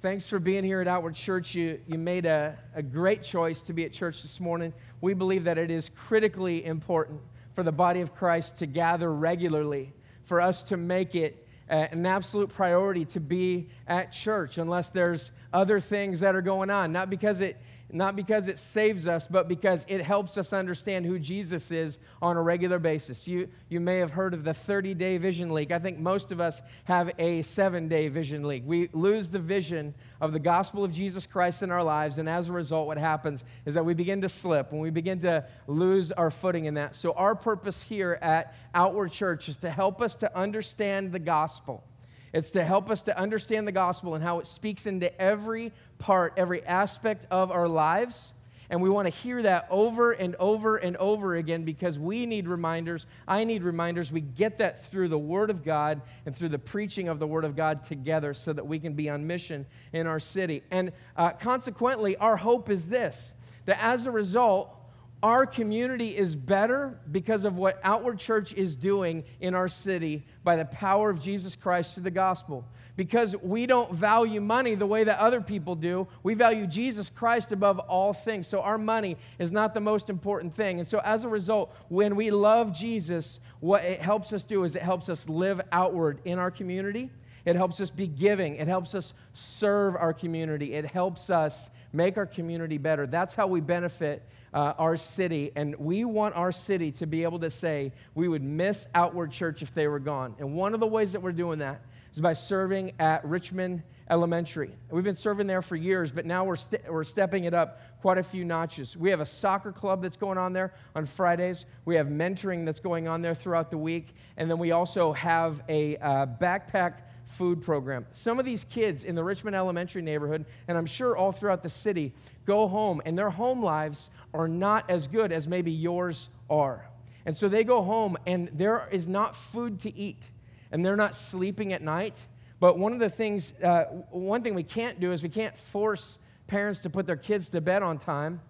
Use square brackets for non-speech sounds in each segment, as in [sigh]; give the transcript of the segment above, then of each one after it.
Thanks for being here at Outward Church. You, you made a, a great choice to be at church this morning. We believe that it is critically important for the body of Christ to gather regularly, for us to make it uh, an absolute priority to be at church unless there's other things that are going on. Not because it not because it saves us, but because it helps us understand who Jesus is on a regular basis. You, you may have heard of the 30 day vision leak. I think most of us have a seven day vision leak. We lose the vision of the gospel of Jesus Christ in our lives, and as a result, what happens is that we begin to slip and we begin to lose our footing in that. So, our purpose here at Outward Church is to help us to understand the gospel it's to help us to understand the gospel and how it speaks into every part, every aspect of our lives. And we want to hear that over and over and over again because we need reminders. I need reminders. We get that through the Word of God and through the preaching of the Word of God together so that we can be on mission in our city. And uh, consequently, our hope is this that as a result, our community is better because of what Outward Church is doing in our city by the power of Jesus Christ through the gospel. Because we don't value money the way that other people do, we value Jesus Christ above all things. So our money is not the most important thing. And so as a result, when we love Jesus, what it helps us do is it helps us live outward in our community. It helps us be giving. It helps us serve our community. It helps us make our community better. That's how we benefit uh, our city. And we want our city to be able to say we would miss Outward Church if they were gone. And one of the ways that we're doing that is by serving at Richmond Elementary. We've been serving there for years, but now we're, we we're stepping it up quite a few notches. We have a soccer club that's going on there on Fridays. We have mentoring that's going on there throughout the week. And then we also have a uh, backpack food program. Some of these kids in the Richmond Elementary neighborhood, and I'm sure all throughout the city, go home and their home lives are not as good as maybe yours are. And so they go home and there is not food to eat and they're not sleeping at night. But one of the things, uh, one thing we can't do is we can't force parents to put their kids to bed on time.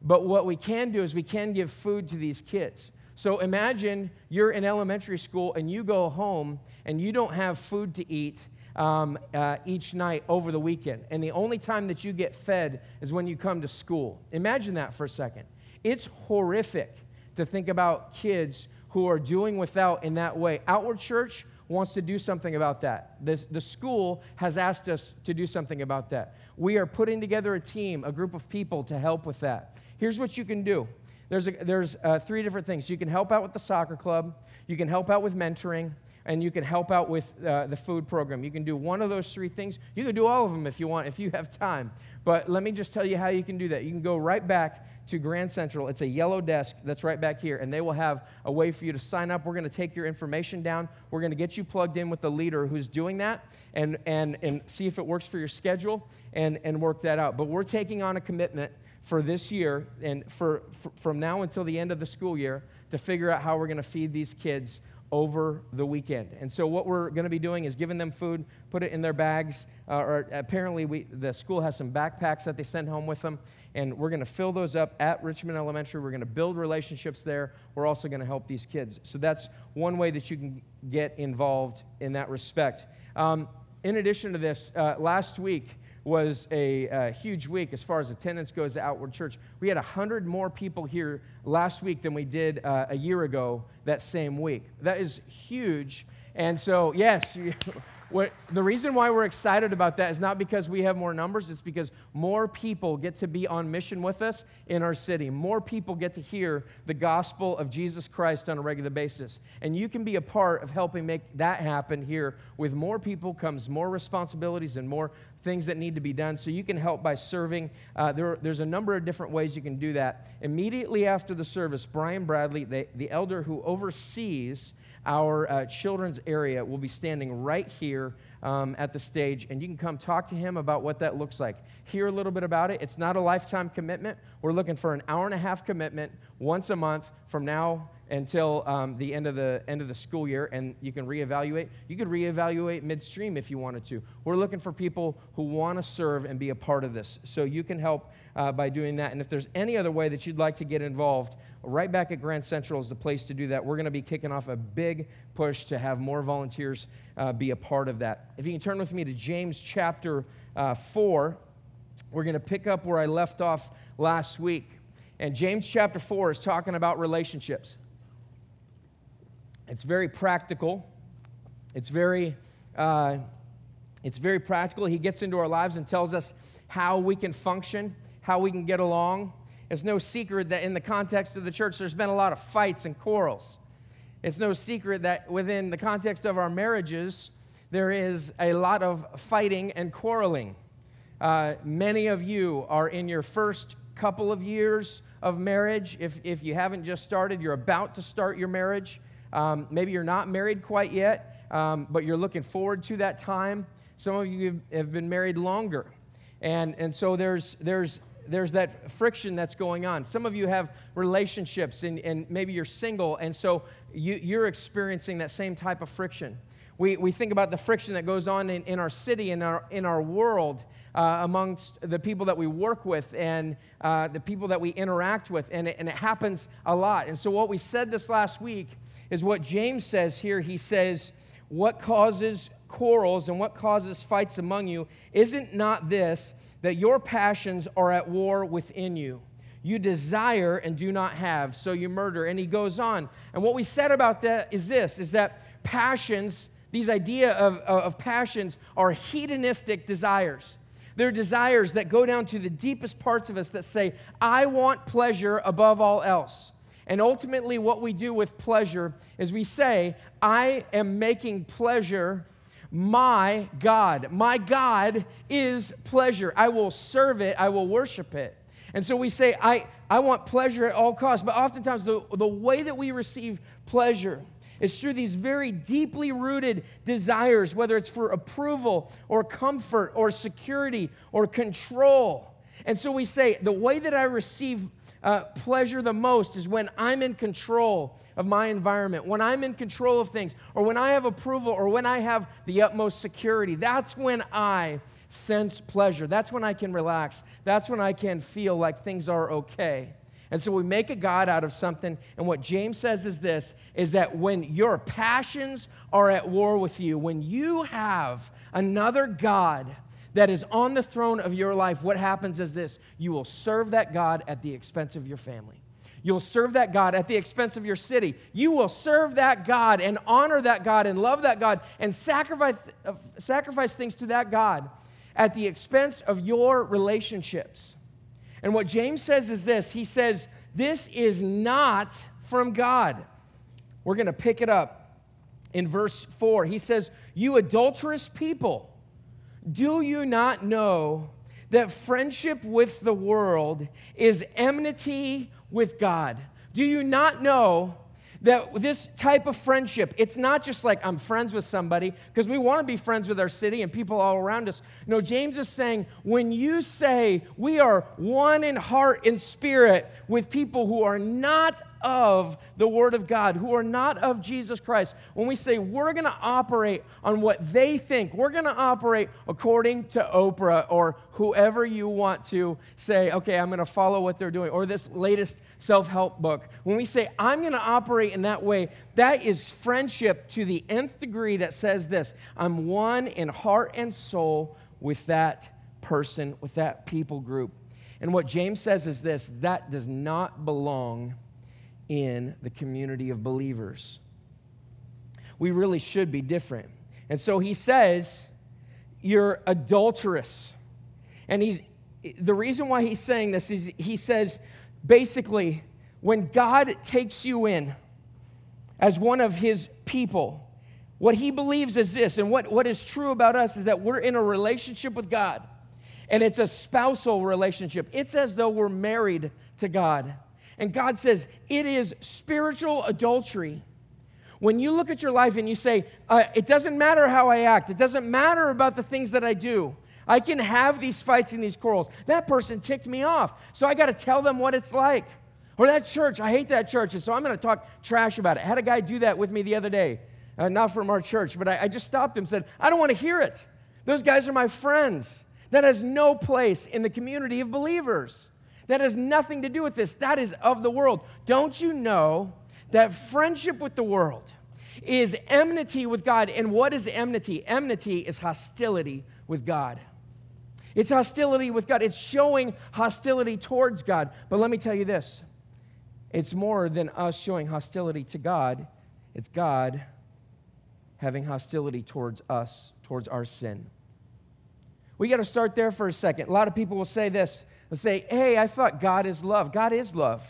But what we can do is we can give food to these kids. So imagine you're in elementary school and you go home and you don't have food to eat um, uh, each night over the weekend. And the only time that you get fed is when you come to school. Imagine that for a second. It's horrific to think about kids who are doing without in that way. Outward Church wants to do something about that. The, the school has asked us to do something about that. We are putting together a team, a group of people to help with that. Here's what you can do there's, a, there's uh, three different things. You can help out with the soccer club, you can help out with mentoring, and you can help out with uh, the food program. You can do one of those three things. You can do all of them if you want, if you have time. But let me just tell you how you can do that. You can go right back to Grand Central. It's a yellow desk that's right back here, and they will have a way for you to sign up. We're going to take your information down. We're going to get you plugged in with the leader who's doing that and, and, and see if it works for your schedule and, and work that out. But we're taking on a commitment for this year and for, for, from now until the end of the school year to figure out how we're going to feed these kids over the weekend. And so what we're going to be doing is giving them food, put it in their bags, uh, or apparently we, the school has some backpacks that they send home with them, and we're going to fill those up at Richmond Elementary. We're going to build relationships there. We're also going to help these kids. So that's one way that you can get involved in that respect. Um, in addition to this, uh, last week, was a, a, huge week as far as attendance goes at Outward Church. We had 100 more people here last week than we did uh, a year ago that same week. That is huge. And so, yes, [laughs] What, the reason why we're excited about that is not because we have more numbers, it's because more people get to be on mission with us in our city. More people get to hear the gospel of Jesus Christ on a regular basis. And you can be a part of helping make that happen here. With more people comes more responsibilities and more things that need to be done. So you can help by serving. Uh, there, there's a number of different ways you can do that. Immediately after the service, Brian Bradley, the, the elder who oversees our uh, children's area will be standing right here um, at the stage, and you can come talk to him about what that looks like. Hear a little bit about it. It's not a lifetime commitment. We're looking for an hour and a half commitment once a month from now until um, the end of the end of the school year and you can reevaluate. You could reevaluate midstream if you wanted to. We're looking for people who want to serve and be a part of this. So you can help uh, by doing that. And if there's any other way that you'd like to get involved right back at grand central is the place to do that. We're going to be kicking off a big push to have more volunteers uh, be a part of that. If you can turn with me to james chapter uh, 4 we're going to pick up where i left off last week. And james chapter 4 is talking about relationships it's very practical. It's very, uh, it's very practical. He gets into our lives and tells us how we can function, how we can get along. It's no secret that in the context of the church, there's been a lot of fights and quarrels. It's no secret that within the context of our marriages, there is a lot of fighting and quarreling. Uh, many of you are in your first couple of years of marriage. If, if you haven't just started, you're about to start your marriage. Um, maybe you're not married quite yet, um, but you're looking forward to that time. Some of you have been married longer. And, and so there's, there's, there's that friction that's going on. Some of you have relationships and, and maybe you're single, and so you, you're experiencing that same type of friction. We, we think about the friction that goes on in, in our city, in our, in our world, uh, amongst the people that we work with and uh, the people that we interact with, and it, and it happens a lot. And so, what we said this last week is what James says here. He says, What causes quarrels and what causes fights among you? Isn't not this that your passions are at war within you? You desire and do not have, so you murder. And he goes on. And what we said about that is this is that passions, these idea of, of passions, are hedonistic desires. They're desires that go down to the deepest parts of us that say, I want pleasure above all else. And ultimately, what we do with pleasure is we say, I am making pleasure my God. My God is pleasure. I will serve it, I will worship it. And so we say, I, I want pleasure at all costs. But oftentimes, the, the way that we receive pleasure is through these very deeply rooted desires, whether it's for approval or comfort or security or control. And so we say, the way that I receive uh, pleasure the most is when I'm in control of my environment, when I'm in control of things, or when I have approval, or when I have the utmost security. That's when I sense pleasure. That's when I can relax. That's when I can feel like things are okay. And so we make a God out of something. And what James says is this is that when your passions are at war with you, when you have another God that is on the throne of your life, what happens is this you will serve that God at the expense of your family. You'll serve that God at the expense of your city. You will serve that God and honor that God and love that God and sacrifice, uh, sacrifice things to that God at the expense of your relationships. And what James says is this he says, This is not from God. We're going to pick it up in verse 4. He says, You adulterous people. Do you not know that friendship with the world is enmity with God? Do you not know that this type of friendship, it's not just like I'm friends with somebody, because we want to be friends with our city and people all around us. No, James is saying when you say we are one in heart and spirit with people who are not of the Word of God, who are not of Jesus Christ, when we say we're going to operate on what they think, we're going to operate according to Oprah or whoever you want to say, okay, I'm going to follow what they're doing, or this latest self help book, when we say I'm going to operate in that way, that is friendship to the nth degree that says this I'm one in heart and soul with that person, with that people group. And what James says is this that does not belong in the community of believers. We really should be different. And so he says, You're adulterous. And he's the reason why he's saying this is he says, basically, when God takes you in as one of his people, what he believes is this, and what, what is true about us is that we're in a relationship with God, and it's a spousal relationship. It's as though we're married to God. And God says it is spiritual adultery. When you look at your life and you say, uh, it doesn't matter how I act, it doesn't matter about the things that I do. I can have these fights and these quarrels. That person ticked me off, so I got to tell them what it's like. Or that church, I hate that church, and so I'm going to talk trash about it. I had a guy do that with me the other day, uh, not from our church, but I, I just stopped him and said, I don't want to hear it. Those guys are my friends. That has no place in the community of believers. That has nothing to do with this. That is of the world. Don't you know that friendship with the world is enmity with God? And what is enmity? Enmity is hostility with God. It's hostility with God. It's showing hostility towards God. But let me tell you this it's more than us showing hostility to God, it's God having hostility towards us, towards our sin. We got to start there for a second. A lot of people will say this They'll say, Hey, I thought God is love. God is love.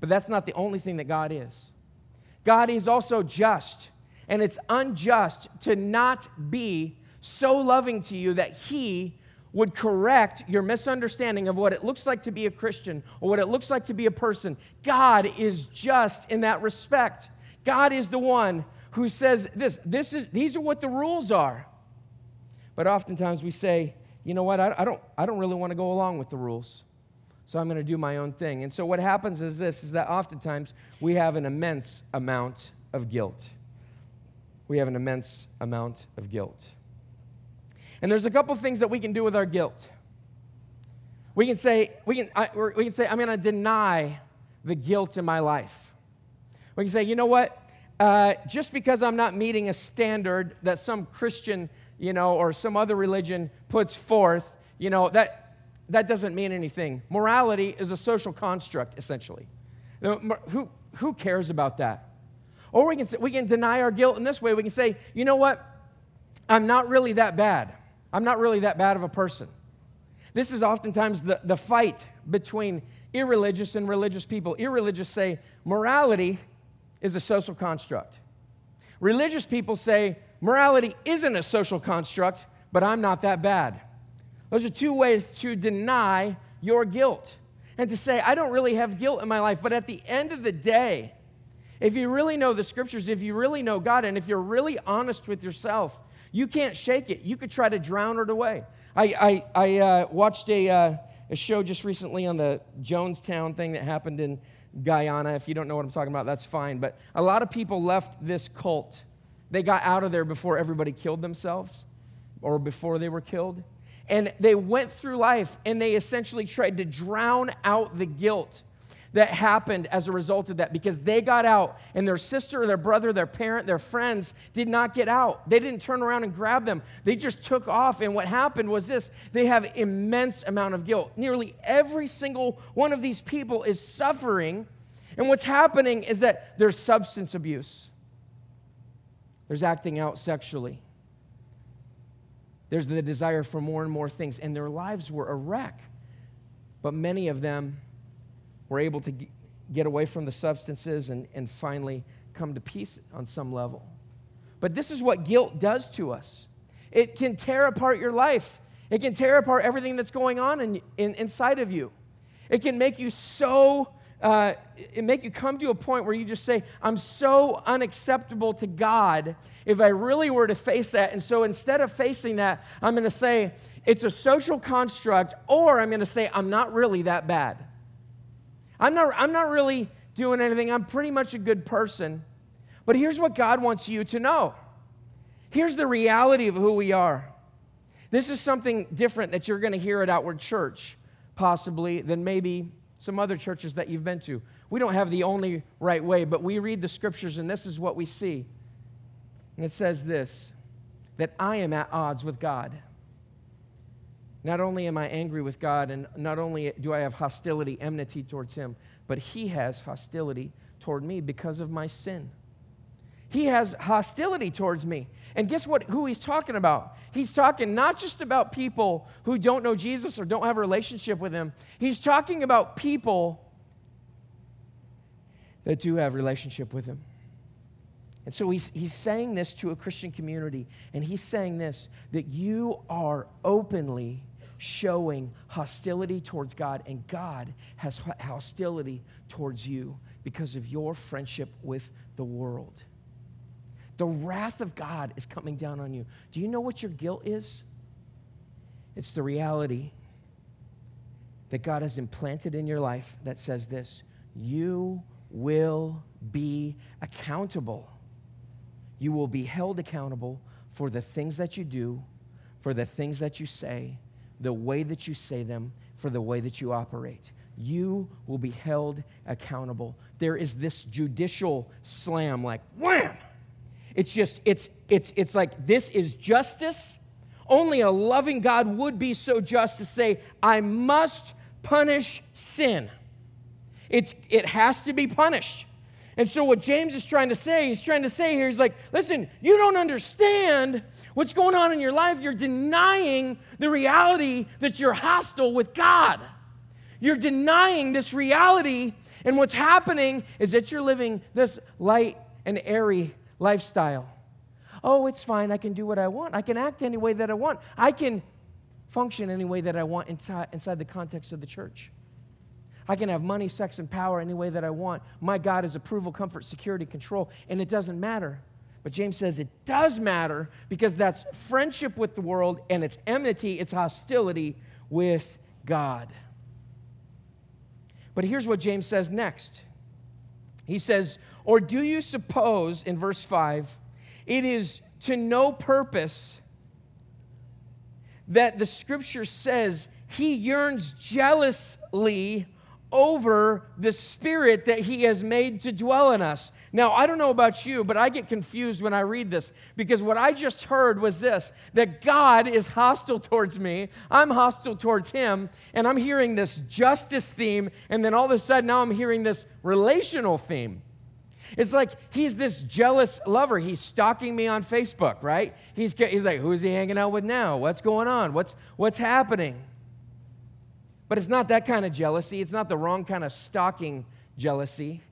But that's not the only thing that God is. God is also just. And it's unjust to not be so loving to you that He would correct your misunderstanding of what it looks like to be a Christian or what it looks like to be a person. God is just in that respect. God is the one who says this, this is, these are what the rules are. But oftentimes we say, you know what, I, I don't, I don't really want to go along with the rules. So I'm going to do my own thing. And so what happens is this, is that oftentimes we have an immense amount of guilt. We have an immense amount of guilt. And there's a couple things that we can do with our guilt. We can say, we can, I, we can say, I'm going to deny the guilt in my life. We can say, you know what? Uh, just because I'm not meeting a standard that some Christian, you know, or some other religion puts forth, you know, that, that doesn't mean anything. Morality is a social construct, essentially. Who, who cares about that? Or we can, we can deny our guilt in this way. We can say, you know what? I'm not really that bad. I'm not really that bad of a person. This is oftentimes the, the fight between irreligious and religious people. Irreligious say morality is a social construct. Religious people say morality isn't a social construct, but I'm not that bad. Those are two ways to deny your guilt and to say, I don't really have guilt in my life. But at the end of the day, if you really know the scriptures, if you really know God, and if you're really honest with yourself, you can't shake it. You could try to drown it away. I, I, I uh, watched a, uh, a show just recently on the Jonestown thing that happened in Guyana. If you don't know what I'm talking about, that's fine. But a lot of people left this cult. They got out of there before everybody killed themselves or before they were killed. And they went through life and they essentially tried to drown out the guilt that happened as a result of that because they got out and their sister, their brother, their parent, their friends did not get out. They didn't turn around and grab them. They just took off. And what happened was this they have immense amount of guilt. Nearly every single one of these people is suffering. And what's happening is that there's substance abuse, there's acting out sexually. There's the desire for more and more things, and their lives were a wreck. But many of them we're able to get away from the substances and, and finally come to peace on some level. But this is what guilt does to us it can tear apart your life, it can tear apart everything that's going on in, in inside of you. It can make you so. Uh, it make you come to a point where you just say, I'm so unacceptable to God if I really were to face that. And so instead of facing that, I'm going to say, it's a social construct, or I'm going to say, I'm not really that bad. I'm not, I'm not really doing anything. I'm pretty much a good person. But here's what God wants you to know here's the reality of who we are. This is something different that you're going to hear at Outward Church, possibly, than maybe some other churches that you've been to. We don't have the only right way, but we read the scriptures and this is what we see. And it says this that I am at odds with God. Not only am I angry with God, and not only do I have hostility, enmity towards Him, but He has hostility toward me because of my sin. He has hostility towards me. And guess what? Who he's talking about? He's talking not just about people who don't know Jesus or don't have a relationship with him. He's talking about people that do have relationship with him. And so he's, he's saying this to a Christian community, and he's saying this that you are openly showing hostility towards God, and God has hostility towards you because of your friendship with the world. The wrath of God is coming down on you. Do you know what your guilt is? It's the reality that God has implanted in your life that says this you will be accountable. You will be held accountable for the things that you do, for the things that you say, the way that you say them, for the way that you operate. You will be held accountable. There is this judicial slam, like wham! It's just, it's it's it's like this is justice. Only a loving God would be so just to say, I must punish sin. It's, it has to be punished. And so, what James is trying to say, he's trying to say here, he's like, listen, you don't understand what's going on in your life. You're denying the reality that you're hostile with God. You're denying this reality, and what's happening is that you're living this light and airy lifestyle. Oh, it's fine. I can do what I want. I can act any way that I want. I can function any way that I want inside, inside the context of the church. I can have money, sex, and power any way that I want. My God is approval, comfort, security, control, and it doesn't matter. But James says it does matter because that's friendship with the world and it's enmity, it's hostility with God. But here's what James says next. He says, Or do you suppose, in verse 5, it is to no purpose that the scripture says he yearns jealously over the spirit that he has made to dwell in us. Now, I don't know about you, but I get confused when I read this because what I just heard was this that God is hostile towards me, I'm hostile towards him, and I'm hearing this justice theme, and then all of a sudden now I'm hearing this relational theme. It's like he's this jealous lover. He's stalking me on Facebook, right? He's, he's like, who's he hanging out with now? What's going on? What's, what's happening? But it's not that kind of jealousy. It's not the wrong kind of stalking jealousy.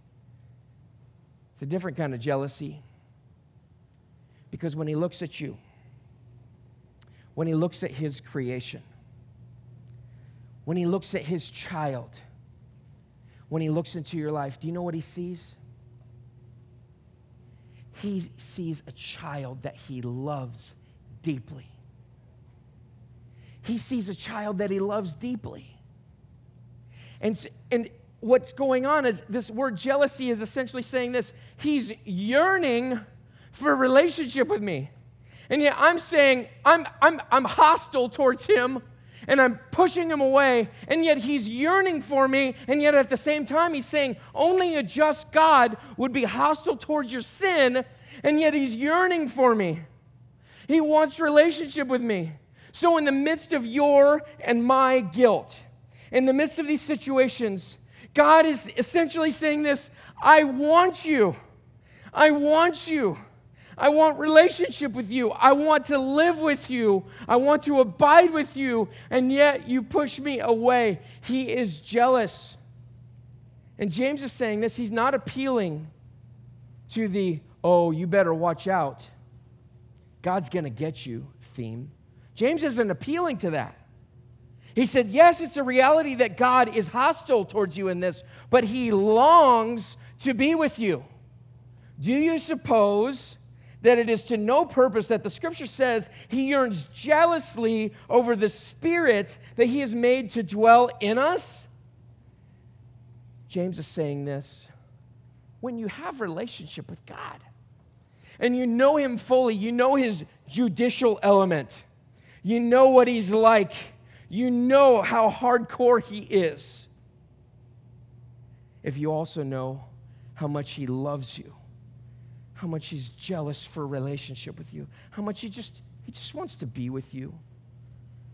It's a different kind of jealousy. Because when he looks at you, when he looks at his creation, when he looks at his child, when he looks into your life, do you know what he sees? He sees a child that he loves deeply. He sees a child that he loves deeply. And, and what's going on is this word jealousy is essentially saying this He's yearning for a relationship with me. And yet I'm saying I'm, I'm, I'm hostile towards him and I'm pushing him away, and yet he's yearning for me, and yet at the same time, he's saying only a just God would be hostile towards your sin, and yet he's yearning for me. He wants relationship with me. So, in the midst of your and my guilt, in the midst of these situations, God is essentially saying this I want you. I want you. I want relationship with you. I want to live with you. I want to abide with you. And yet you push me away. He is jealous. And James is saying this. He's not appealing to the, oh, you better watch out. God's going to get you theme. James isn't appealing to that. He said, Yes, it's a reality that God is hostile towards you in this, but he longs to be with you. Do you suppose that it is to no purpose that the scripture says he yearns jealously over the spirit that he has made to dwell in us? James is saying this when you have relationship with God and you know him fully, you know his judicial element. You know what he's like you know how hardcore He is. If you also know how much He loves you, how much He's jealous for a relationship with you, how much He just He just wants to be with you.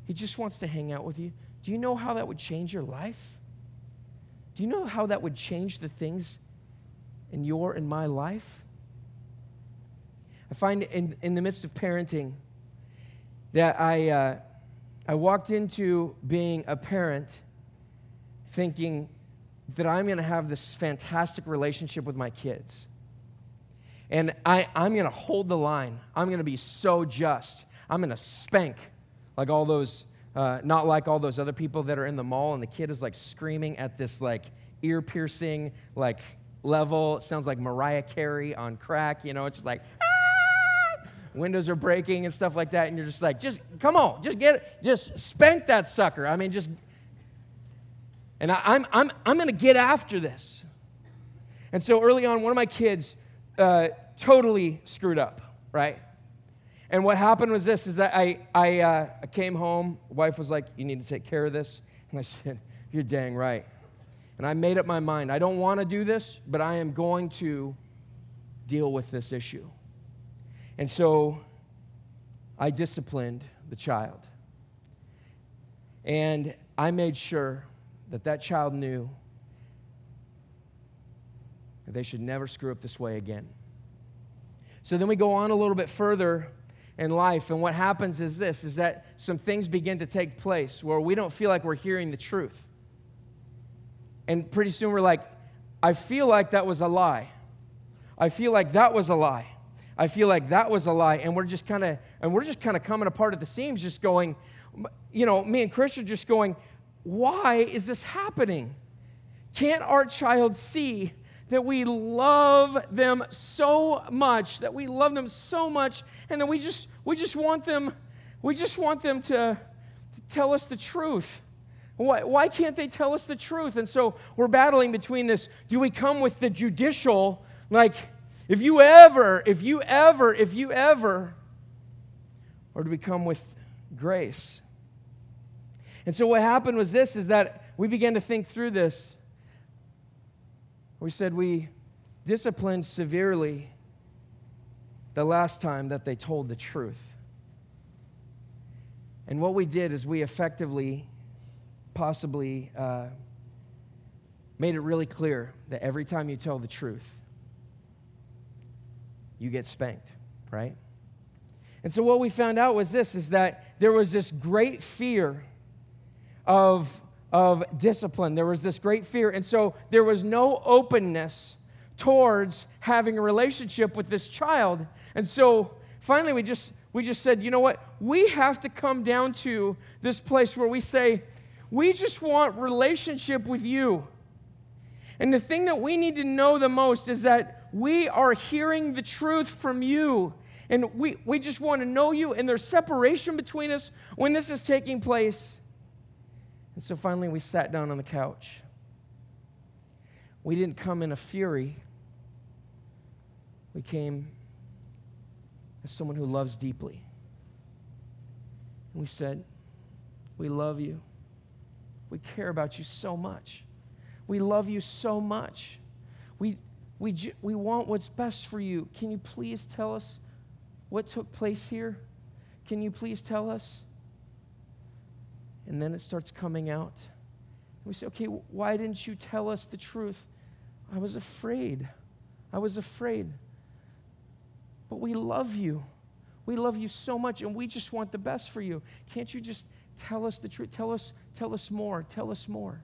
He just wants to hang out with you. Do you know how that would change your life? Do you know how that would change the things in your and my life? I find in, in the midst of parenting that I, uh, I walked into being a parent thinking that I'm going to have this fantastic relationship with my kids. And I, I'm going to hold the line. I'm going to be so just. I'm going to spank like all those, uh, not like all those other people that are in the mall and the kid is like screaming at this like ear piercing like level. It sounds like Mariah Carey on crack. You know, it's just like, windows are breaking and stuff like that, and you're just like, just come on, just get it, just spank that sucker. I mean, just. And I, I'm, I'm, I'm going to get after this. And so early on, one of my kids uh, totally screwed up, right? And what happened was this: is that I I, uh, I came home. Wife was like, "You need to take care of this," [laughs] and I said, "You're dang right." And I made up my mind. I don't want to do this, but I am going to deal with this issue. And so I disciplined the child. And I made sure that that child knew they should never screw up this way again. So then we go on a little bit further in life and what happens is this is that some things begin to take place where we don't feel like we're hearing the truth. And pretty soon we're like I feel like that was a lie. I feel like that was a lie. I feel like that was a lie and we're just kind of and we're just kind of coming apart at the seams just going you know, me and Chris are just going why is this happening? Can't our child see that we love them so much, that we love them so much, and that we just we just want them, we just want them to, to tell us the truth. Why, why can't they tell us the truth? And so we're battling between this. Do we come with the judicial, like, if you ever, if you ever, if you ever, or do we come with grace? And so what happened was this is that we began to think through this. We said we disciplined severely the last time that they told the truth. And what we did is we effectively, possibly, uh, made it really clear that every time you tell the truth, you get spanked, right? And so what we found out was this is that there was this great fear of of discipline. There was this great fear. And so there was no openness towards having a relationship with this child. And so finally we just we just said, "You know what? We have to come down to this place where we say, we just want relationship with you." And the thing that we need to know the most is that we are hearing the truth from you. And we, we just want to know you, and there's separation between us when this is taking place. And so finally, we sat down on the couch. We didn't come in a fury, we came as someone who loves deeply. And we said, We love you. We care about you so much. We love you so much. We, we, we want what's best for you. Can you please tell us what took place here? Can you please tell us? And then it starts coming out. We say, okay, why didn't you tell us the truth? I was afraid. I was afraid. But we love you. We love you so much and we just want the best for you. Can't you just tell us the truth? Tell us, tell us more. Tell us more.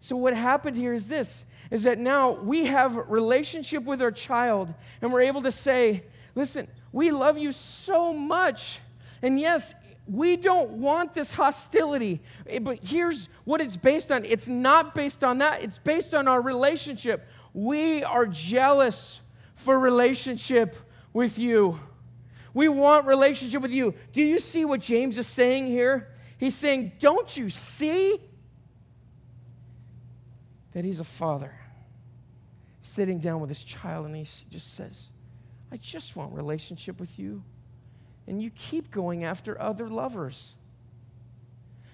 So what happened here is this is that now we have relationship with our child and we're able to say, listen, we love you so much. And yes, we don't want this hostility. Eh, but here's what it's based on it's not based on that, it's based on our relationship. We are jealous for relationship with you. We want relationship with you. Do you see what James is saying here? He's saying, Don't you see that he's a father sitting down with his child and he just says, I just want relationship with you and you keep going after other lovers.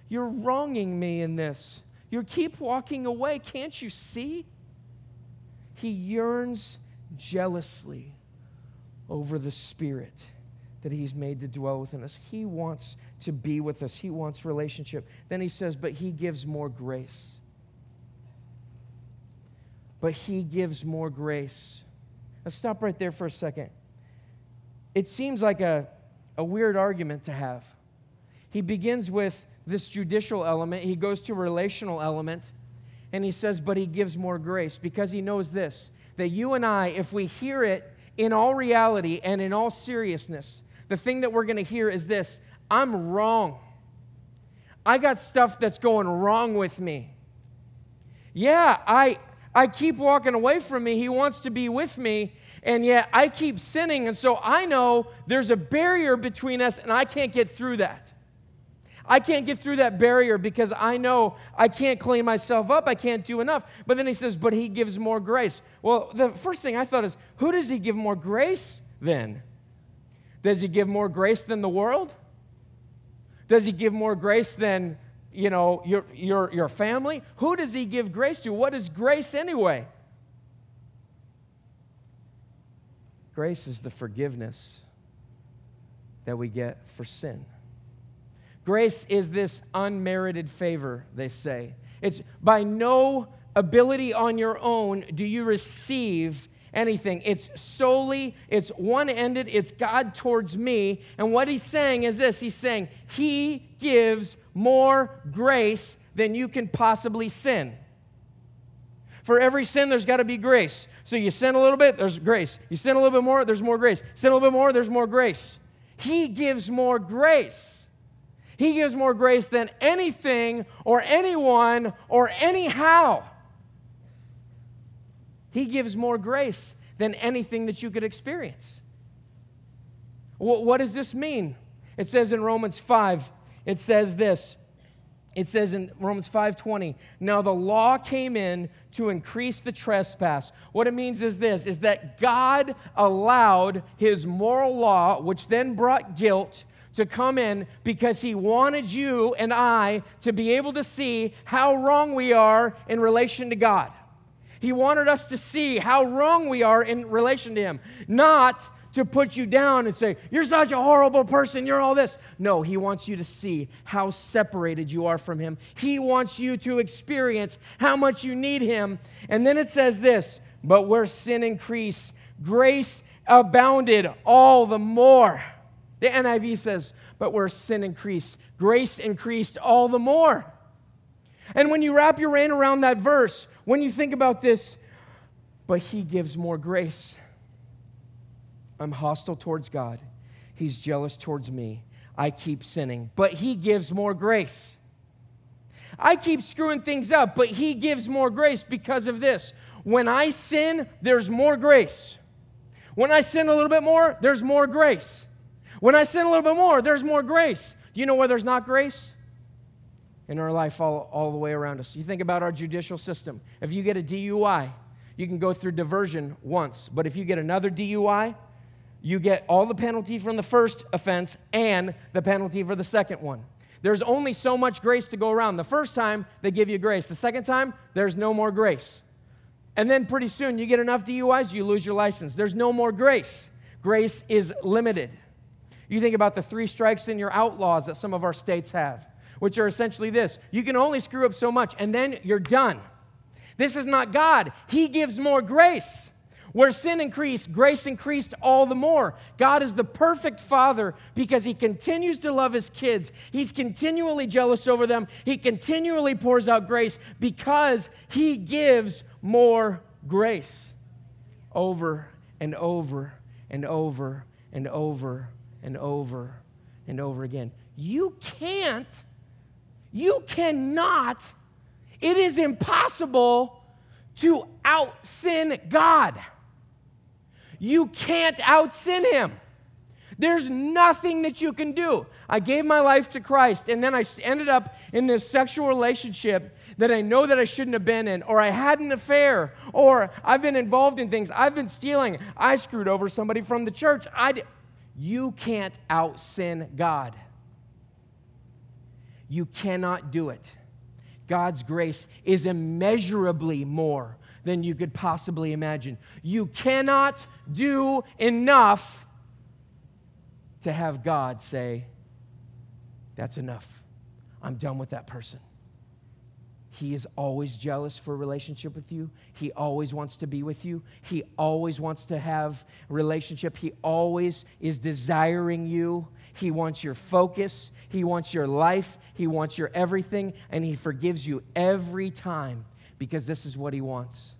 You're wronging me in this. You keep walking away. Can't you see? He yearns jealously over the Spirit that He's made to dwell within us. He wants to be with us, He wants relationship. Then He says, But He gives more grace. But He gives more grace. Let's stop right there for a second. It seems like a a weird argument to have. He begins with this judicial element, he goes to relational element, and he says, But he gives more grace because he knows this that you and I, if we hear it in all reality and in all seriousness, the thing that we're going to hear is this I'm wrong. I got stuff that's going wrong with me. Yeah, I, I keep walking away from me. He wants to be with me, and yet I keep sinning. And so I know there's a barrier between us, and I can't get through that. I can't get through that barrier because I know I can't clean myself up. I can't do enough. But then he says, But he gives more grace. Well, the first thing I thought is, Who does he give more grace then? Does he give more grace than the world? Does he give more grace than, you know, your, your, your family? Who does he give grace to? What is grace anyway? Grace is the forgiveness that we get for sin. Grace is this unmerited favor, they say. It's by no ability on your own do you receive anything. It's solely, it's one ended, it's God towards me. And what he's saying is this He's saying, He gives more grace than you can possibly sin. For every sin, there's got to be grace. So you sin a little bit, there's grace. You sin a little bit more, there's more grace. Sin a little bit more, there's more grace. He gives more grace. He gives more grace than anything or anyone or anyhow. He gives more grace than anything that you could experience. What does this mean? It says in Romans 5, it says this. It says in Romans 5:20, now the law came in to increase the trespass. What it means is this is that God allowed his moral law, which then brought guilt, to come in because he wanted you and I to be able to see how wrong we are in relation to God. He wanted us to see how wrong we are in relation to him, not to put you down and say, You're such a horrible person, you're all this. No, He wants you to see how separated you are from Him. He wants you to experience how much you need Him. And then it says this, but where sin increased, grace abounded all the more. The NIV says, but where sin increased, grace increased all the more. And when you wrap your brain around that verse, when you think about this, but he gives more grace. I'm hostile towards God. He's jealous towards me. I keep sinning, but he gives more grace. I keep screwing things up, but he gives more grace because of this. When I sin, there's more grace. When I sin a little bit more, there's more grace. When I sin a little bit more, there's more grace. Do you know where there's not grace? In our life, all, all the way around us. You think about our judicial system. If you get a DUI, you can go through diversion once, but if you get another DUI, you get all the penalty from the first offense and the penalty for the second one. There's only so much grace to go around. The first time, they give you grace. The second time, there's no more grace. And then pretty soon, you get enough DUIs, you lose your license. There's no more grace. Grace is limited. You think about the three strikes and your outlaws that some of our states have, which are essentially this you can only screw up so much, and then you're done. This is not God. He gives more grace. Where sin increased, grace increased all the more. God is the perfect father because he continues to love his kids. He's continually jealous over them. He continually pours out grace because he gives more grace over and over and over and over and over and over again. You can't, you cannot, it is impossible to out sin God. You can't out sin Him. There's nothing that you can do. I gave my life to Christ, and then I ended up in this sexual relationship that I know that I shouldn't have been in, or I had an affair, or I've been involved in things. I've been stealing. I screwed over somebody from the church. I, you can't out sin God. You cannot do it. God's grace is immeasurably more than you could possibly imagine. You cannot do enough to have God say, That's enough. I'm done with that person. He is always jealous for a relationship with you. He always wants to be with you. He always wants to have relationship. He always is desiring you. He wants your focus. He wants your life. He wants your everything. And He forgives you every time because this is what He wants.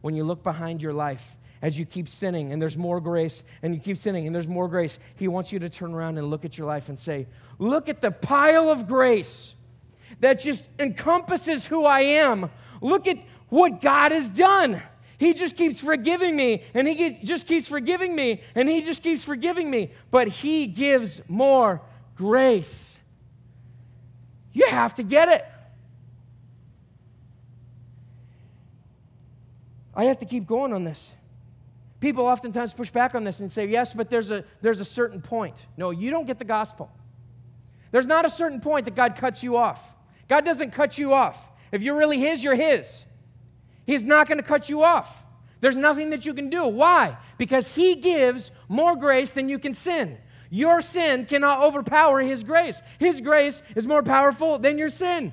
When you look behind your life, as you keep sinning and there's more grace, and you keep sinning and there's more grace, He wants you to turn around and look at your life and say, Look at the pile of grace that just encompasses who I am. Look at what God has done. He just keeps forgiving me, and He just keeps forgiving me, and He just keeps forgiving me. But He gives more grace. You have to get it. I have to keep going on this. People oftentimes push back on this and say, yes, but there's a, there's a certain point. No, you don't get the gospel. There's not a certain point that God cuts you off. God doesn't cut you off. If you're really His, you're His. He's not going to cut you off. There's nothing that you can do. Why? Because He gives more grace than you can sin. Your sin cannot overpower His grace. His grace is more powerful than your sin.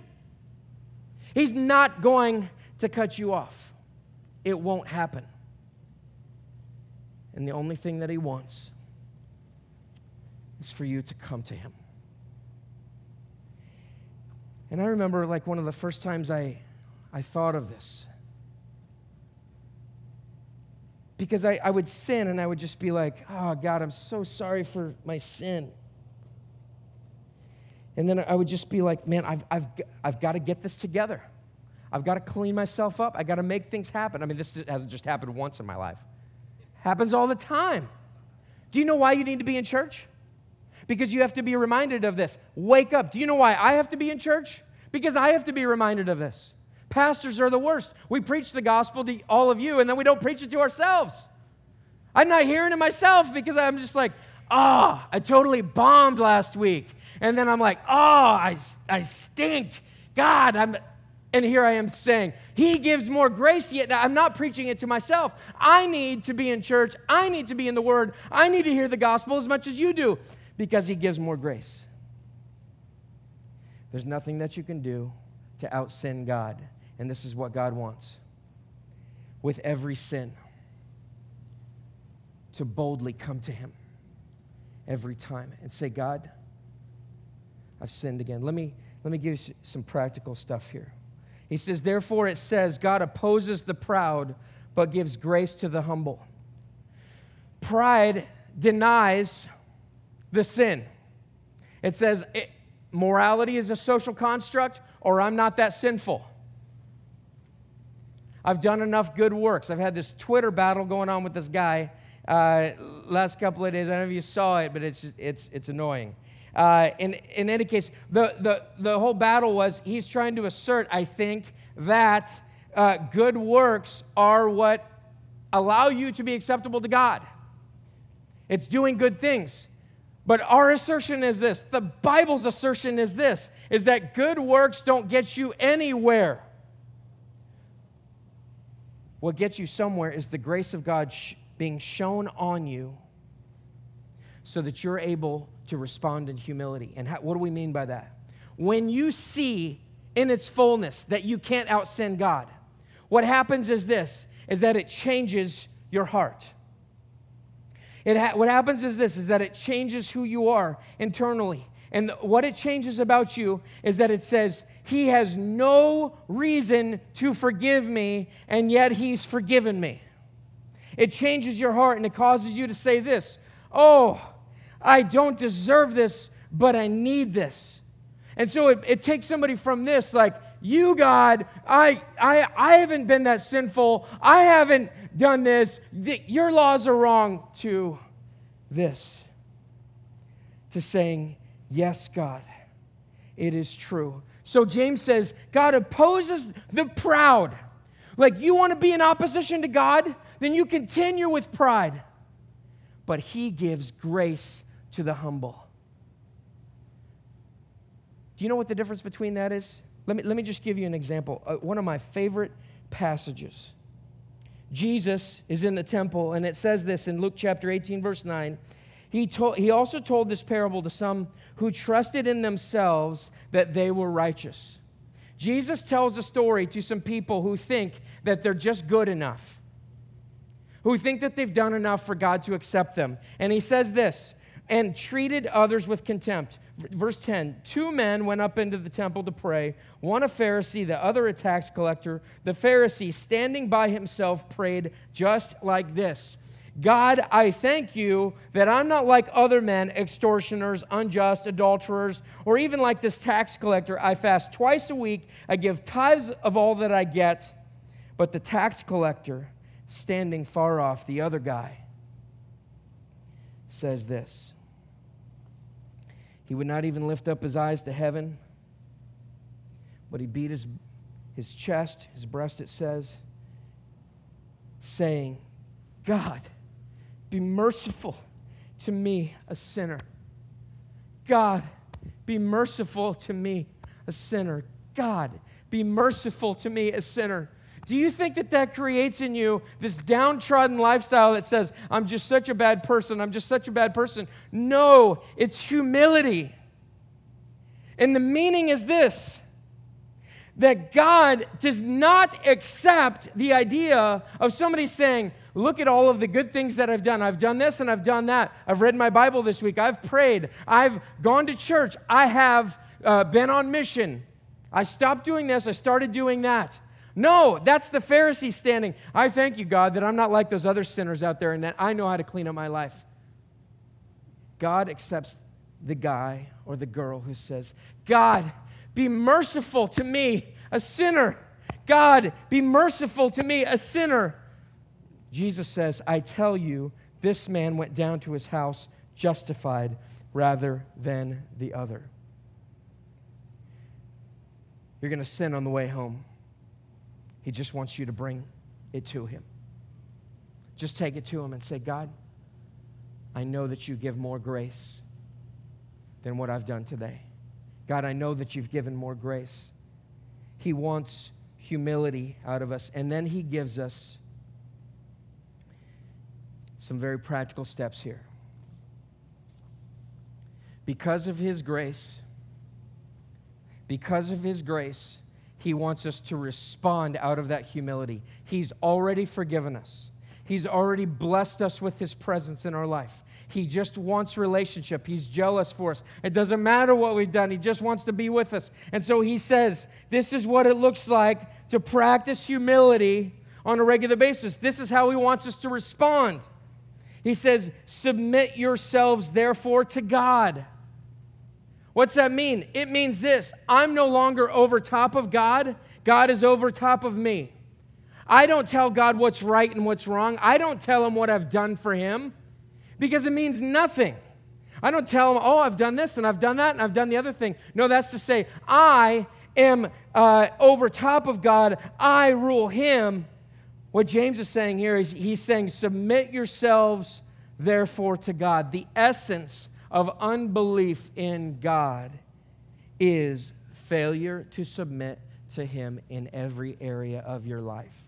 He's not going to cut you off, it won't happen. And the only thing that He wants is for you to come to Him. And I remember, like, one of the first times I, I thought of this. Because I, I would sin and I would just be like, oh, God, I'm so sorry for my sin. And then I would just be like, man, I've, I've, I've got to get this together. I've got to clean myself up. I got to make things happen. I mean, this hasn't just happened once in my life. Happens all the time. Do you know why you need to be in church? because you have to be reminded of this. Wake up. Do you know why I have to be in church? Because I have to be reminded of this. Pastors are the worst. We preach the gospel to all of you, and then we don't preach it to ourselves. I'm not hearing it myself because I'm just like, ah, oh, I totally bombed last week. And then I'm like, oh, I, I stink. God, I'm. And here I am saying, He gives more grace, yet I'm not preaching it to myself. I need to be in church. I need to be in the Word. I need to hear the gospel as much as you do because He gives more grace. There's nothing that you can do to out sin God. And this is what God wants. With every sin, to boldly come to Him every time and say, God, I've sinned again. Let me, let me give you some practical stuff here. He says, Therefore, it says, God opposes the proud, but gives grace to the humble. Pride denies the sin. It says it, morality is a social construct, or I'm not that sinful. I've done enough good works. I've had this Twitter battle going on with this guy uh, last couple of days. I don't know if you saw it, but it's, it's, it's annoying. Uh, in, in any case, the, the, the whole battle was he's trying to assert, I think, that uh, good works are what allow you to be acceptable to God. It's doing good things. But our assertion is this the Bible's assertion is this is that good works don't get you anywhere. What gets you somewhere is the grace of God sh- being shown on you so that you're able to respond in humility. And how, what do we mean by that? When you see in its fullness that you can't out sin God, what happens is this is that it changes your heart. It ha- what happens is this is that it changes who you are internally. And what it changes about you is that it says, He has no reason to forgive me, and yet He's forgiven me. It changes your heart and it causes you to say this Oh, I don't deserve this, but I need this. And so it, it takes somebody from this, like, you, God, I, I, I haven't been that sinful. I haven't done this. Your laws are wrong, to this, to saying, Yes, God, it is true. So James says, God opposes the proud. Like you want to be in opposition to God, then you continue with pride. But he gives grace to the humble. Do you know what the difference between that is? Let me, let me just give you an example. Uh, one of my favorite passages. Jesus is in the temple, and it says this in Luke chapter 18, verse 9. He, told, he also told this parable to some who trusted in themselves that they were righteous. Jesus tells a story to some people who think that they're just good enough, who think that they've done enough for God to accept them. And he says this and treated others with contempt. Verse 10 Two men went up into the temple to pray, one a Pharisee, the other a tax collector. The Pharisee, standing by himself, prayed just like this God, I thank you that I'm not like other men, extortioners, unjust, adulterers, or even like this tax collector. I fast twice a week, I give tithes of all that I get. But the tax collector, standing far off, the other guy, says this he would not even lift up his eyes to heaven, But he beat his, his chest, his breast, it says, saying, God, be merciful to me, a sinner. God, be merciful to me, a sinner. God, be merciful to me, a sinner. Do you think that that creates in you this downtrodden lifestyle that says, I'm just such a bad person, I'm just such a bad person? No, it's humility. And the meaning is this that God does not accept the idea of somebody saying, Look at all of the good things that I've done. I've done this and I've done that. I've read my Bible this week. I've prayed. I've gone to church. I have uh, been on mission. I stopped doing this. I started doing that. No, that's the Pharisee standing. I thank you, God, that I'm not like those other sinners out there and that I know how to clean up my life. God accepts the guy or the girl who says, God, be merciful to me, a sinner. God, be merciful to me, a sinner. Jesus says, I tell you, this man went down to his house justified rather than the other. You're going to sin on the way home. He just wants you to bring it to him. Just take it to him and say, God, I know that you give more grace than what I've done today. God, I know that you've given more grace. He wants humility out of us, and then he gives us some very practical steps here. Because of His grace, because of His grace, He wants us to respond out of that humility. He's already forgiven us, He's already blessed us with His presence in our life. He just wants relationship. He's jealous for us. It doesn't matter what we've done, He just wants to be with us. And so He says, This is what it looks like to practice humility on a regular basis. This is how He wants us to respond. He says, Submit yourselves therefore to God. What's that mean? It means this I'm no longer over top of God, God is over top of me. I don't tell God what's right and what's wrong. I don't tell him what I've done for him because it means nothing. I don't tell him, oh, I've done this and I've done that and I've done the other thing. No, that's to say, I am uh, over top of God. I rule him what James is saying here is he's saying, Submit yourselves, therefore, to God. The essence of unbelief in God is failure to submit to Him in every area of your life.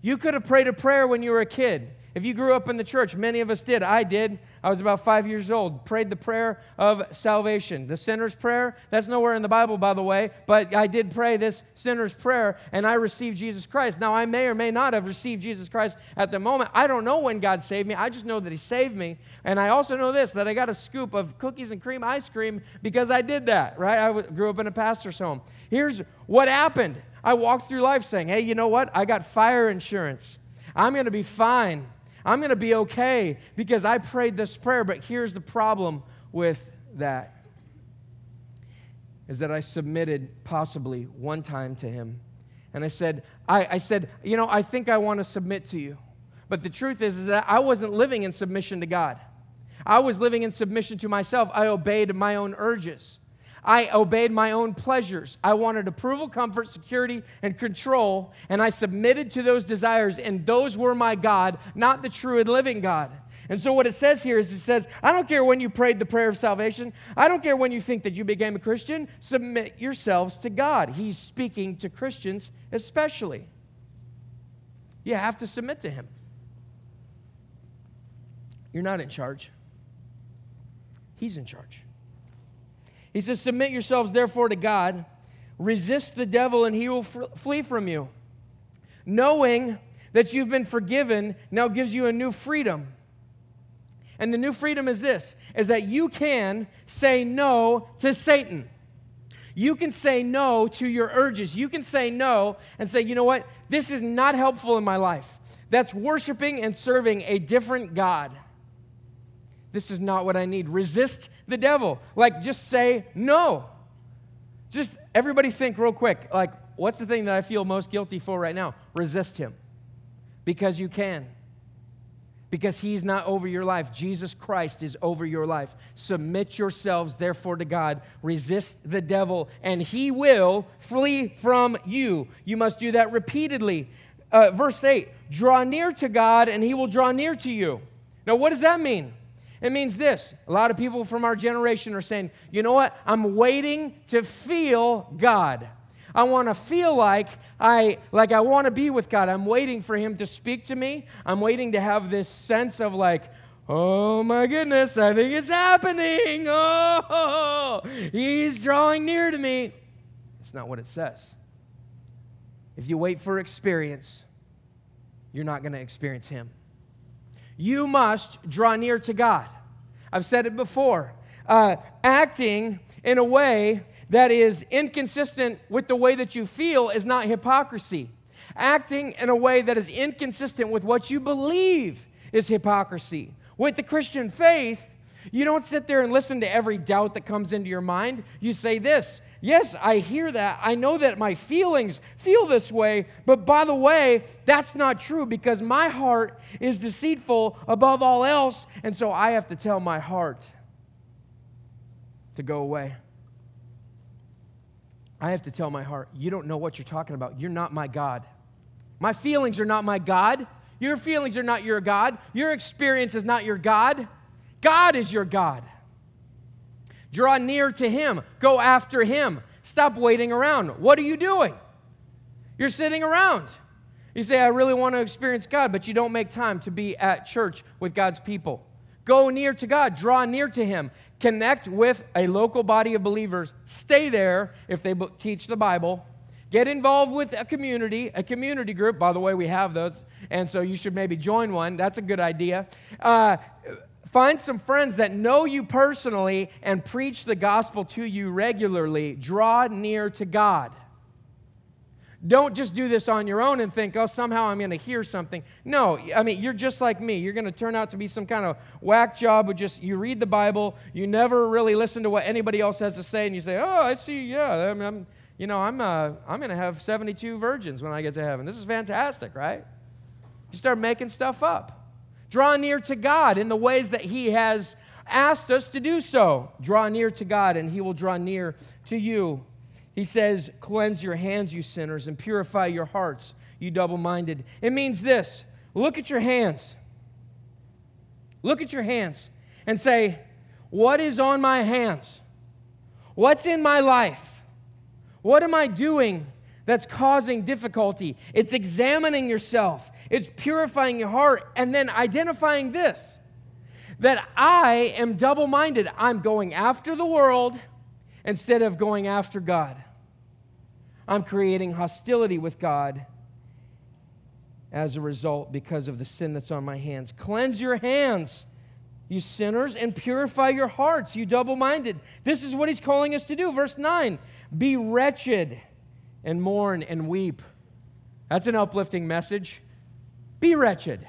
You could have prayed a prayer when you were a kid. If you grew up in the church, many of us did. I did. I was about five years old, prayed the prayer of salvation. The sinner's prayer, that's nowhere in the Bible, by the way, but I did pray this sinner's prayer and I received Jesus Christ. Now, I may or may not have received Jesus Christ at the moment. I don't know when God saved me. I just know that He saved me. And I also know this that I got a scoop of cookies and cream ice cream because I did that, right? I grew up in a pastor's home. Here's what happened I walked through life saying, hey, you know what? I got fire insurance. I'm going to be fine. I'm going to be okay because I prayed this prayer. But here's the problem with that is that I submitted possibly one time to him. And I said, I, I said, you know, I think I want to submit to you. But the truth is, is that I wasn't living in submission to God. I was living in submission to myself. I obeyed my own urges. I obeyed my own pleasures. I wanted approval, comfort, security, and control, and I submitted to those desires, and those were my God, not the true and living God. And so, what it says here is it says, I don't care when you prayed the prayer of salvation. I don't care when you think that you became a Christian. Submit yourselves to God. He's speaking to Christians especially. You have to submit to Him. You're not in charge, He's in charge. He says, Submit yourselves therefore to God, resist the devil, and he will f- flee from you. Knowing that you've been forgiven now gives you a new freedom. And the new freedom is this is that you can say no to Satan. You can say no to your urges. You can say no and say, you know what? This is not helpful in my life. That's worshiping and serving a different God. This is not what I need. Resist the devil. Like, just say no. Just everybody think real quick. Like, what's the thing that I feel most guilty for right now? Resist him because you can. because he's not over your life. Jesus Christ is over your life. Submit yourselves, therefore, to God. Resist the devil, and he will flee from you. You must do that repeatedly. Uh, verse 8 draw near to God, and he will draw near to you. Now, what does that mean? It means this. A lot of people from our generation are saying, you know what? I'm waiting to feel God. I want to feel like I like I want to be with God. I'm waiting for him to speak to me. I'm waiting to have this sense of like, "Oh my goodness, I think it's happening. [laughs] Oh, he's drawing near to me." It's not what it says. If you wait for experience, you're not going to experience him. You must draw near to God. I've said it before. Uh, acting in a way that is inconsistent with the way that you feel is not hypocrisy. Acting in a way that is inconsistent with what you believe is hypocrisy. With the Christian faith, you don't sit there and listen to every doubt that comes into your mind. You say this Yes, I hear that. I know that my feelings feel this way, but by the way, that's not true because my heart is deceitful above all else, and so I have to tell my heart to go away. I have to tell my heart, you don't know what you're talking about. You're not my God. My feelings are not my God. Your feelings are not your God. Your experience is not your God. God is your God. Draw near to Him. Go after Him. Stop waiting around. What are you doing? You're sitting around. You say, I really want to experience God, but you don't make time to be at church with God's people. Go near to God, draw near to Him, connect with a local body of believers, stay there if they teach the Bible, get involved with a community, a community group. By the way, we have those, and so you should maybe join one. That's a good idea. Uh, find some friends that know you personally and preach the gospel to you regularly. Draw near to God. Don't just do this on your own and think, oh, somehow I'm going to hear something. No, I mean, you're just like me. You're going to turn out to be some kind of whack job who just, you read the Bible, you never really listen to what anybody else has to say, and you say, oh, I see, yeah, I'm, I'm you know, I'm, uh, I'm going to have 72 virgins when I get to heaven. This is fantastic, right? You start making stuff up. Draw near to God in the ways that He has asked us to do so. Draw near to God, and He will draw near to you. He says, Cleanse your hands, you sinners, and purify your hearts, you double minded. It means this look at your hands. Look at your hands and say, What is on my hands? What's in my life? What am I doing that's causing difficulty? It's examining yourself, it's purifying your heart, and then identifying this that I am double minded. I'm going after the world instead of going after God. I'm creating hostility with God as a result because of the sin that's on my hands. Cleanse your hands, you sinners, and purify your hearts, you double minded. This is what he's calling us to do. Verse 9 Be wretched and mourn and weep. That's an uplifting message. Be wretched.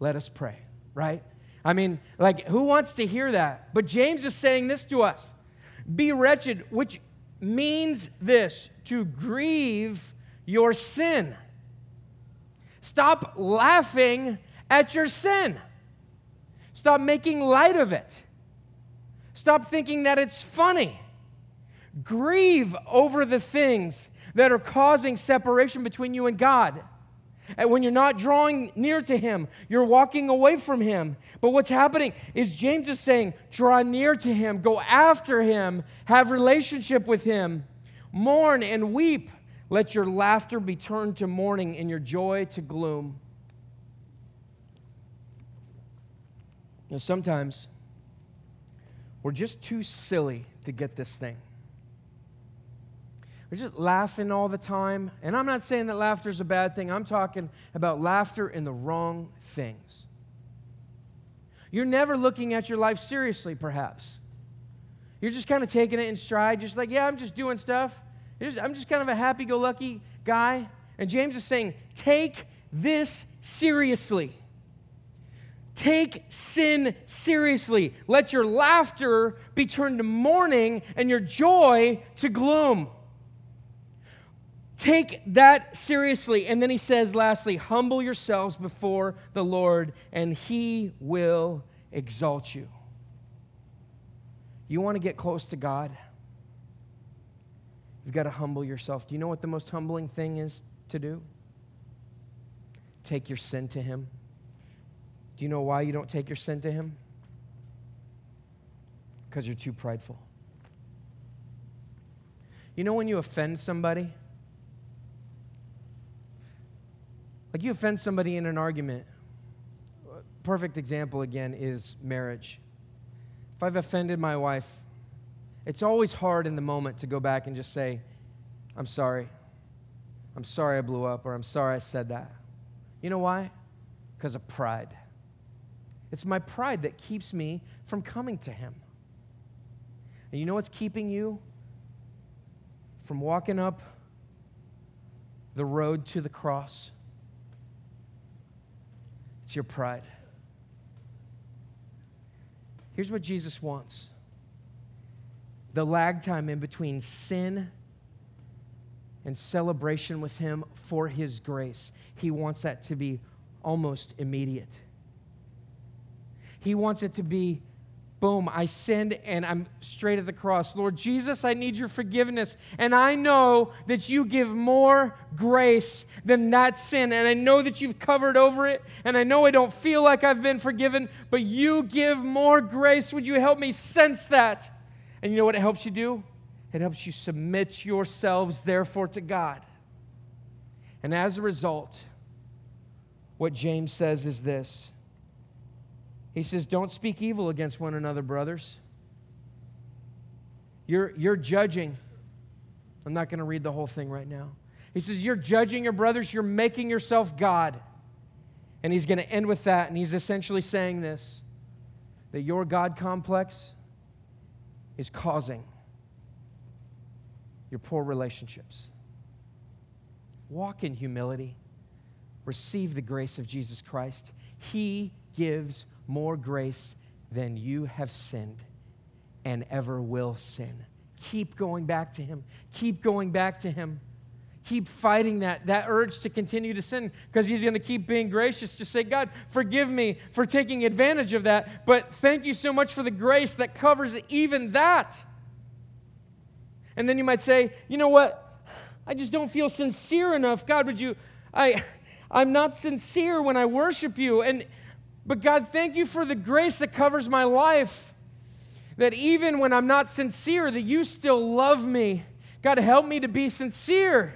Let us pray, right? I mean, like, who wants to hear that? But James is saying this to us be wretched, which means this to grieve your sin. Stop laughing at your sin. Stop making light of it. Stop thinking that it's funny. Grieve over the things that are causing separation between you and God. And when you're not drawing near to Him, you're walking away from Him. But what's happening is James is saying, draw near to Him, go after Him, have relationship with Him, mourn and weep. Let your laughter be turned to mourning and your joy to gloom. You know, sometimes we're just too silly to get this thing. We're just laughing all the time. And I'm not saying that laughter is a bad thing, I'm talking about laughter in the wrong things. You're never looking at your life seriously, perhaps. You're just kind of taking it in stride, just like, yeah, I'm just doing stuff. I'm just kind of a happy go lucky guy. And James is saying, take this seriously. Take sin seriously. Let your laughter be turned to mourning and your joy to gloom. Take that seriously. And then he says, lastly, humble yourselves before the Lord, and he will exalt you. You want to get close to God? You've got to humble yourself. Do you know what the most humbling thing is to do? Take your sin to Him. Do you know why you don't take your sin to Him? Because you're too prideful. You know when you offend somebody? Like you offend somebody in an argument. Perfect example again is marriage. If I've offended my wife, it's always hard in the moment to go back and just say, I'm sorry. I'm sorry I blew up, or I'm sorry I said that. You know why? Because of pride. It's my pride that keeps me from coming to Him. And you know what's keeping you from walking up the road to the cross? It's your pride. Here's what Jesus wants the lag time in between sin and celebration with Him for His grace. He wants that to be almost immediate. He wants it to be boom, I sinned and I'm straight at the cross. Lord Jesus, I need your forgiveness. And I know that you give more grace than that sin. And I know that you've covered over it. And I know I don't feel like I've been forgiven, but you give more grace. Would you help me sense that? And you know what it helps you do? It helps you submit yourselves, therefore, to God. And as a result, what James says is this he says, Don't speak evil against one another, brothers. You're, you're judging. I'm not going to read the whole thing right now. He says, You're judging your brothers, you're making yourself God. And he's going to end with that. And he's essentially saying this that your God complex is causing your poor relationships. Walk in humility, receive the grace of Jesus Christ. He gives more grace than you have sinned and ever will sin. Keep going back to Him. Keep going back to Him. Keep fighting that, that urge to continue to sin because He's going to keep being gracious. Just say, God, forgive me for taking advantage of that, but thank you so much for the grace that covers even that. And then you might say, you know what? I just don't feel sincere enough. God, would you? I, I'm not sincere when I worship you. And but God, thank you for the grace that covers my life. That even when I'm not sincere, that you still love me. God, help me to be sincere.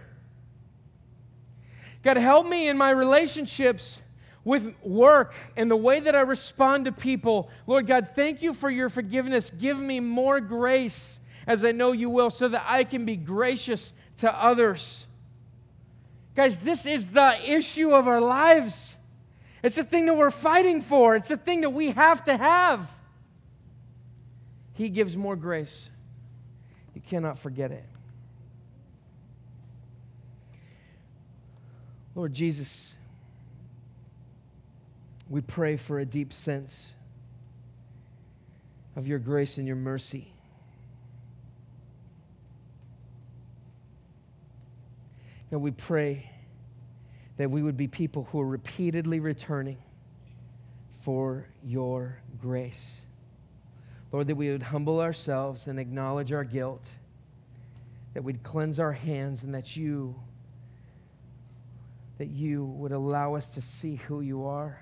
God, help me in my relationships with work and the way that I respond to people. Lord God, thank you for your forgiveness. Give me more grace as I know you will, so that I can be gracious to others. Guys, this is the issue of our lives. It's a thing that we're fighting for, it's a thing that we have to have. He gives more grace. You cannot forget it. Lord Jesus, we pray for a deep sense of your grace and your mercy. God, we pray that we would be people who are repeatedly returning for your grace. Lord, that we would humble ourselves and acknowledge our guilt, that we'd cleanse our hands, and that you that you would allow us to see who you are.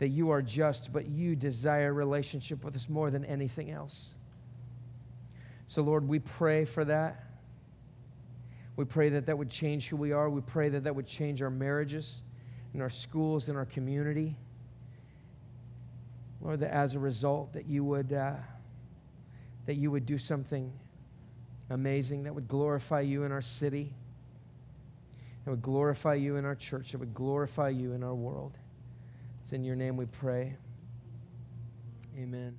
That you are just, but you desire relationship with us more than anything else. So, Lord, we pray for that. We pray that that would change who we are. We pray that that would change our marriages, and our schools, and our community. Lord, that as a result, that you would, uh, that you would do something amazing that would glorify you in our city, that would glorify you in our church, that would glorify you in our world. It's in your name we pray. Amen.